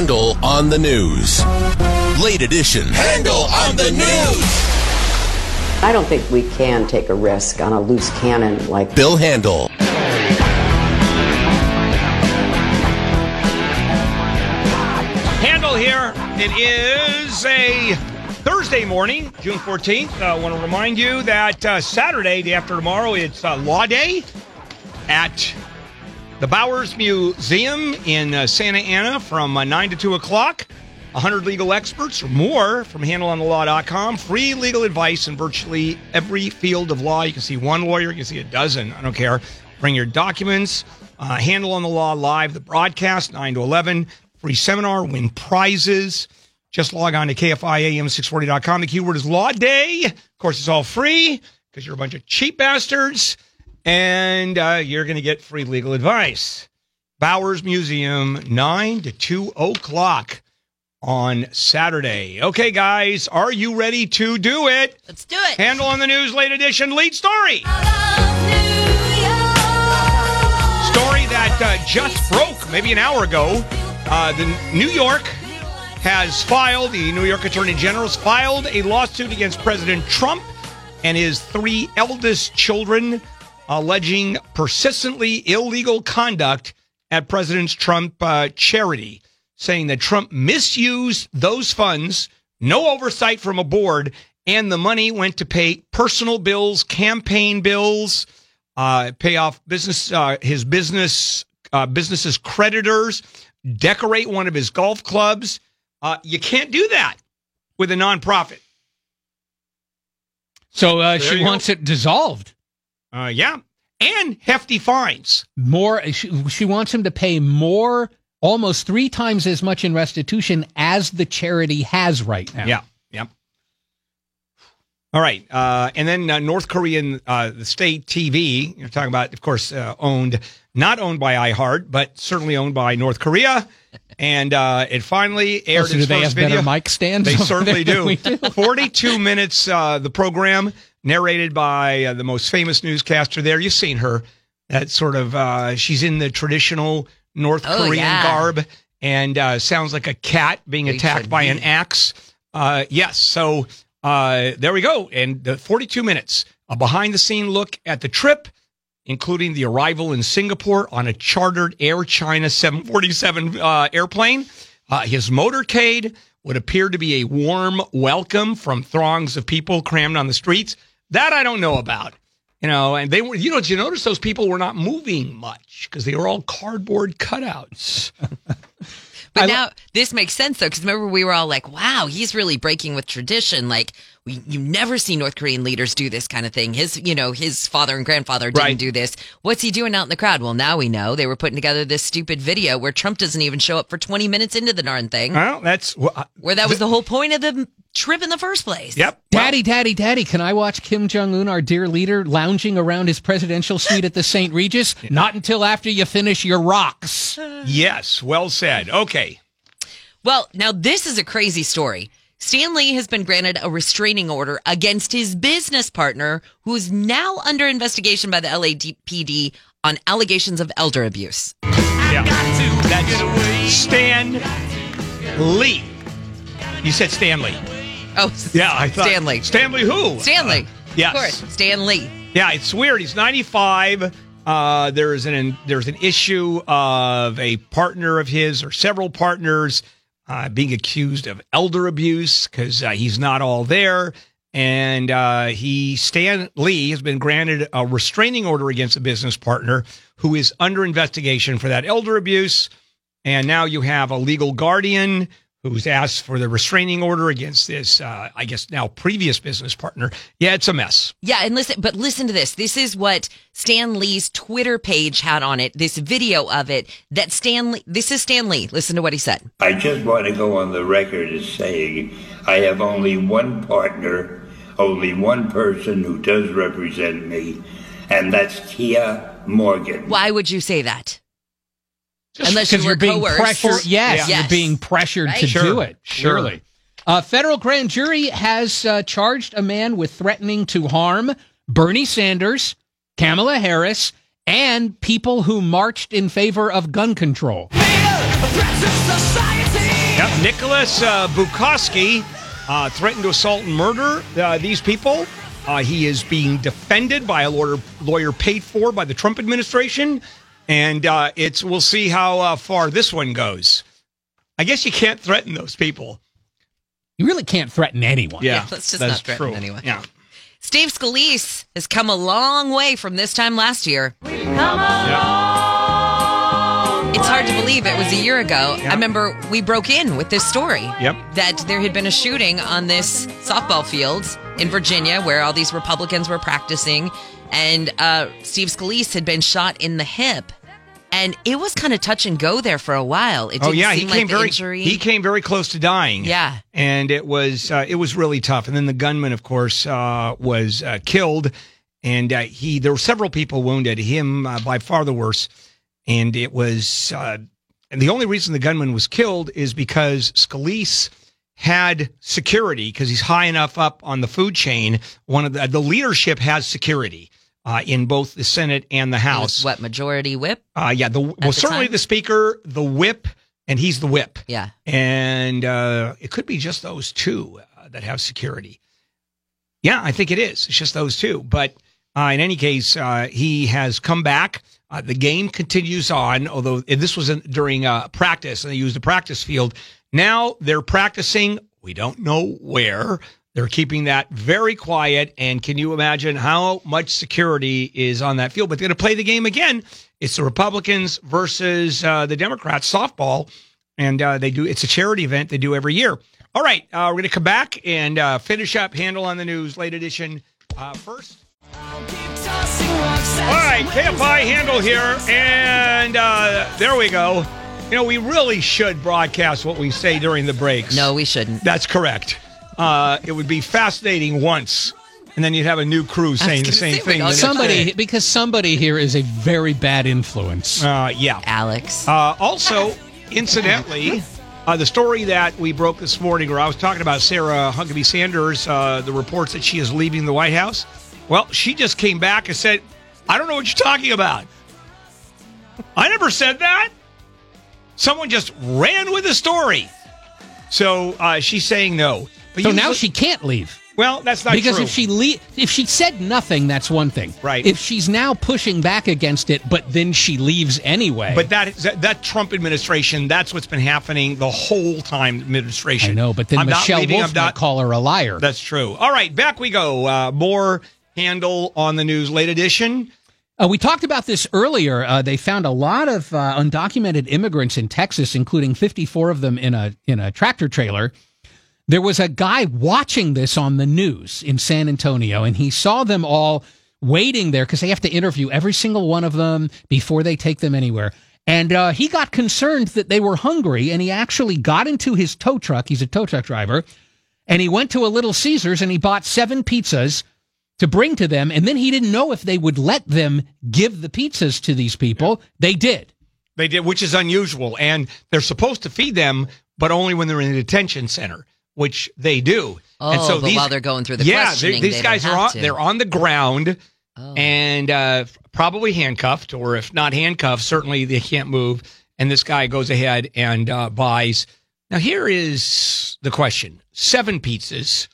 Handel on the News. Late edition. Handel on the News. I don't think we can take a risk on a loose cannon like Bill Handle. Handel here. It is a Thursday morning, June 14th. I want to remind you that uh, Saturday, day after tomorrow, it's uh, Law Day at the Bowers Museum in uh, Santa Ana from uh, 9 to 2 o'clock. 100 legal experts or more from handelonthelaw.com. Free legal advice in virtually every field of law. You can see one lawyer, you can see a dozen. I don't care. Bring your documents. Uh, Handel on the Law live, the broadcast, 9 to 11. Free seminar, win prizes. Just log on to KFIAM640.com. The keyword is Law Day. Of course, it's all free because you're a bunch of cheap bastards and uh, you're going to get free legal advice. Bowers Museum, 9 to 2 o'clock on Saturday. Okay, guys, are you ready to do it? Let's do it. Handel on the News Late Edition lead story. Story that uh, just broke maybe an hour ago. Uh, the New York has filed, the New York Attorney General's filed a lawsuit against President Trump and his three eldest children, alleging persistently illegal conduct at President Trump uh, charity, saying that Trump misused those funds, no oversight from a board, and the money went to pay personal bills, campaign bills, uh, pay off business uh, his business uh, business's creditors, decorate one of his golf clubs. Uh, you can't do that with a nonprofit. So uh, she you wants it dissolved. Uh, yeah, and hefty fines. More, she, she wants him to pay more, almost three times as much in restitution as the charity has right now. Yeah, yep. All right, uh, and then uh, North Korean, uh, the state TV. You're talking about, of course, uh, owned not owned by iHeart, but certainly owned by North Korea. And uh, it finally aired Oh, so its do they have video. better mic stands? They certainly we do. 42 minutes, uh, the program narrated by uh, the most famous newscaster there. You've seen her. That sort of, uh, she's in the traditional North Oh, Korean yeah. garb and uh, sounds like a cat being They attacked by be. an axe. Uh, yes. So uh, there we go. And the 42 minutes, a behind the scene look at the trip, including the arrival in Singapore on a chartered Air China 747 uh, airplane. Uh, his motorcade would appear to be a warm welcome from throngs of people crammed on the streets. That I don't know about. You know, and they were, you know, did you notice those people were not moving much because they were all cardboard cutouts. But now this makes sense though, because remember we were all like, "Wow, he's really breaking with tradition." Like we, you never see North Korean leaders do this kind of thing. His, you know, his father and grandfather didn't Right. do this. What's he doing out in the crowd? Well, now we know they were putting together this stupid video where Trump doesn't even show up for 20 minutes into the darn thing, Well, that's well, where that was the whole point of the trip in the first place. yep. Well, Daddy, daddy, daddy, can I watch Kim Jong Un, our dear leader, lounging around his presidential suite at the St. Regis? Not until after you finish your rocks. yes, well said. Okay. Well, now this is a crazy story. Stan Lee has been granted a restraining order against his business partner, who's now under investigation by the LAPD on allegations of elder abuse. Yeah. That's Stan Lee. You said Stanley. Oh, Yeah, I thought Stanley. Stanley who? Stanley. Uh, yes. Of course, Stan Lee. Yeah, it's weird. He's 95. Uh, there's an there's an issue of a partner of his or several partners uh, being accused of elder abuse because uh, he's not all there. And uh, he, Stan Lee, has been granted a restraining order against a business partner who is under investigation for that elder abuse. And now you have a legal guardian who's asked for the restraining order against this, uh, I guess now previous business partner. Yeah, it's a mess. Yeah, and listen, but listen to this. This is what Stan Lee's Twitter page had on it. This video of it that Stan Lee, this is Stan Lee. Listen to what he said. I just want to go on the record as saying I have only one partner, only one person who does represent me, and that's Keya Morgan. Why would you say that? Unless Because you were you're being coerced. pressured. Yes, Yes. you're being pressured Right? to Sure, do it. Surely. A federal grand jury has uh, charged a man with threatening to harm Bernie Sanders, Kamala Harris, and people who marched in favor of gun control. Yep, Nicholas uh, Bukowski uh, threatened to assault and murder uh, these people. Uh, he is being defended by a lawyer, lawyer paid for by the Trump administration, and uh, it's we'll see how uh, far this one goes. I guess you can't threaten those people. You really can't threaten anyone. Yeah, let's just that's not threaten true. anyone. Yeah. Steve Scalise has come a long way from this time last year. It's hard to believe it was a year ago. I remember we broke in with this story. Yep. That there had been a shooting on this softball field in Virginia where all these Republicans were practicing, and uh, Steve Scalise had been shot in the hip. And it was kind of touch and go there for a while. It Oh yeah, he came like very injury. he came very close to dying. Yeah. and it was uh, it was really tough. And then the gunman, of course, uh, was uh, killed, and uh, he there were several people wounded. Him uh, by far the worst, and it was uh, and the only reason the gunman was killed is because Scalise had security because he's high enough up on the food chain. One of the the leadership has security. Uh, in both the Senate and the House, what majority whip? uh, yeah, the well the certainly time? the Speaker, the Whip, and he's the Whip Yeah. and uh, it could be just those two uh, that have security. Yeah, I think it is. It's just those two. But uh, in any case, uh, he has come back. Uh, the game continues on, although this was in, during uh, practice, and they used the practice field. Now they're practicing. We don't know where. They're keeping that very quiet. And can you imagine how much security is on that field? But they're going to play the game again. It's the Republicans versus uh, the Democrats softball and uh, they do it's a charity event they do every year all right uh, we're going to come back and uh, finish up Handel on the news late edition uh, first all right kfi Handel here and uh, there we go you know we really should broadcast what we say during the breaks No, we shouldn't. that's correct uh, it would be fascinating once and then you'd have a new crew saying the same say, thing we'd the next Somebody, day. because somebody here is a very bad influence. uh, yeah Alex. Uh, also, incidentally, uh, the story that we broke this morning, where I was talking about Sarah Huckabee Sanders, uh, the reports that she is leaving the White House. Well, she just came back and said, "I don't know what you're talking about. I never said that." Someone just ran with the story, so uh, she's saying no. But So now she can't leave. well, that's not because true. if she le- if she said nothing, that's one thing. Right. If she's now pushing back against it, but then she leaves anyway. But that, that that Trump administration, that's what's been happening the whole time. Administration. I know. But then I'm Michelle leaving, Wolf not- call her a liar. That's true. All right, back we go. Uh, more Handel on the news late edition. Uh, we talked about this earlier. Uh, they found a lot of uh, undocumented immigrants in Texas, including 54 of them in a in a tractor trailer. There was a guy watching this on the news in San Antonio, and he saw them all waiting there because they have to interview every single one of them before they take them anywhere. And uh, he got concerned that they were hungry, and he actually got into his tow truck. He's a tow truck driver, and he went to a Little Caesars and he bought seven pizzas to bring to them. And then he didn't know if they would let them give the pizzas to these people. They did. They did, which is unusual, and they're supposed to feed them, but only when they're in a detention center, which they do. Oh, and so but these, while they're going through the yeah, questioning, these they guys don't are on, to. they're on the ground Oh. and uh, probably handcuffed, or if not handcuffed, certainly they can't move. And this guy goes ahead and uh, buys. Now here is the question: seven pizzas.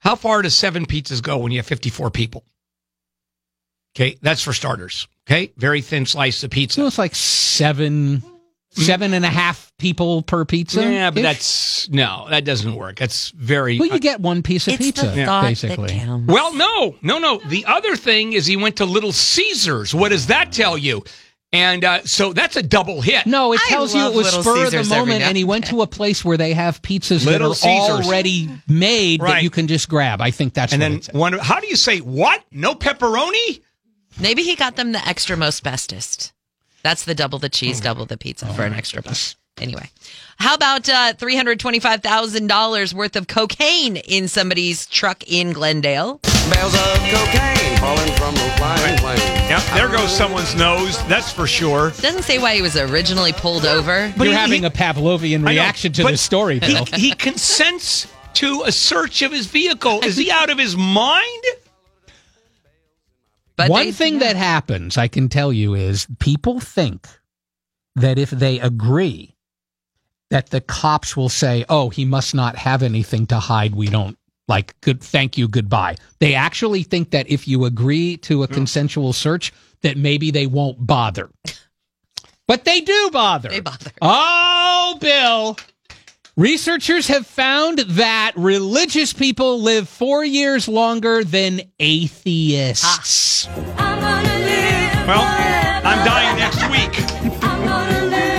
How far does seven pizzas go when you have fifty-four people? Okay, that's for starters. Okay, very thin slice of pizza. So it's like seven, seven and a half people per pizza. Yeah, but that's no, that doesn't work. That's very well, you get one piece of it's pizza the basically. that well. No, no, no. The other thing is he went to Little Caesars. What does that tell you? And uh, so that's a double hit. No, it tells you it was Little spur of the moment, and he went to a place where they have pizzas Little that are Caesars. already made Right. that you can just grab. I think that's And what then it one. How do you say what? No pepperoni? Maybe he got them the extra most bestest. That's the double the cheese, Oh. double the pizza for an extra buck. Anyway, how about uh, three hundred twenty-five thousand dollars worth of cocaine in somebody's truck in Glendale? Bales of cocaine falling from a flying plane. Yep, there goes someone's nose. That's for sure. Doesn't say why he was originally pulled over. But You're he- having he- a Pavlovian I know, reaction to this story, He, he consents to a search of his vehicle. Is he out of his mind? But One they- thing that happens, I can tell you, is people think that if they agree that the cops will say, "Oh, he must not have anything to hide. We don't like good thank you, goodbye." They actually think that if you agree to a hmm. consensual search that maybe they won't bother. But they do bother. They bother. Oh, Bill. Researchers have found that religious people live four years longer than atheists. Well, I'm dying next week.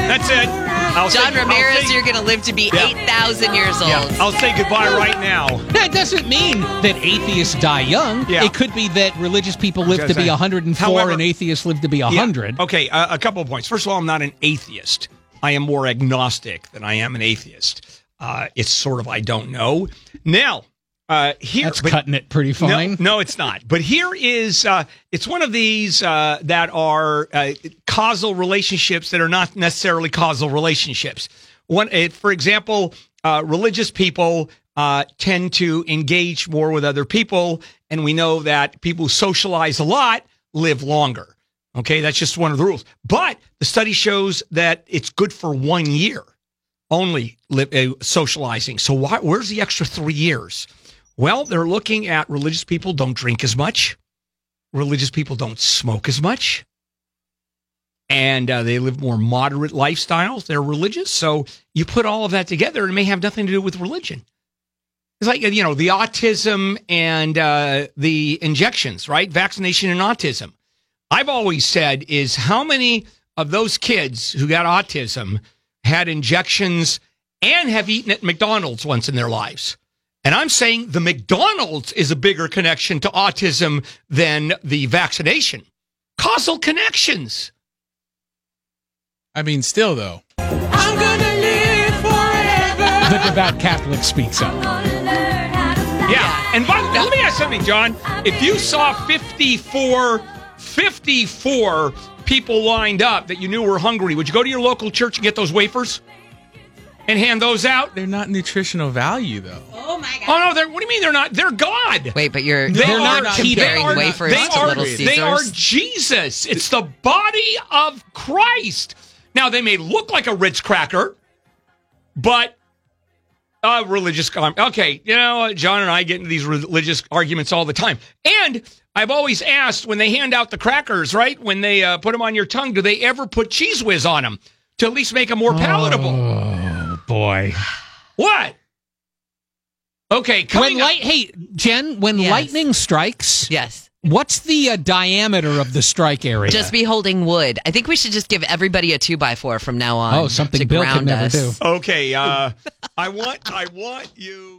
That's it. I'll John say, Ramirez, say- you're going to live to be Yeah. 8,000 years old. Yeah, I'll say goodbye right now. That doesn't mean that atheists die young. Yeah. It could be that religious people live gonna to be 104 However- and atheists live to be Yeah. 100. Okay, uh, a couple of points. First of all, I'm not an atheist. I am more agnostic than I am an atheist. Uh, it's sort of I don't know. Now, uh, here That's but- cutting it pretty fine. No, no, it's not. But here is uh, it's one of these uh, that are uh, causal relationships that are not necessarily causal relationships. One, for example, uh, religious people uh, tend to engage more with other people, and we know that people who socialize a lot live longer. Okay, that's just one of the rules. But the study shows that it's good for one year only uh, socializing. So why, where's the extra three years? Well, they're looking at religious people don't drink as much, religious people don't smoke as much, and uh, they live more moderate lifestyles. They're religious. So you put all of that together, and it may have nothing to do with religion. It's like, you know, the autism and uh, the injections, right? Vaccination and autism. I've always said is how many of those kids who got autism had injections and have eaten at McDonald's once in their lives? And I'm saying the McDonald's is a bigger connection to autism than the vaccination. Causal connections. I mean, still though. The devout Catholic speaks up. Yeah. And by let me ask something, John. If you saw 54, 54 people lined up that you knew were hungry, would you go to your local church and get those wafers and hand those out? They're not nutritional value though. Oh my god! Oh no, they're what do you mean they're not? They're God. Wait, but you're, They you're are- not they comparing are- wafers they to are, Little Caesars. They are Jesus. It's the body of Christ. Now they may look like a Ritz cracker, but uh, religious. Okay, you know, John and I get into these religious arguments all the time, and I've always asked when they hand out the crackers, right? When they uh, put them on your tongue, do they ever put Cheez Whiz on them to at least make them more palatable? Oh, boy. What? Okay, coming When up- light, hey, Jen, when Yes. lightning strikes, yes. what's the uh, diameter of the strike area? Just be holding wood. I think we should just give everybody a two by four from now on. Oh, something to Bill could ground never us. do. Okay, uh, I want I want you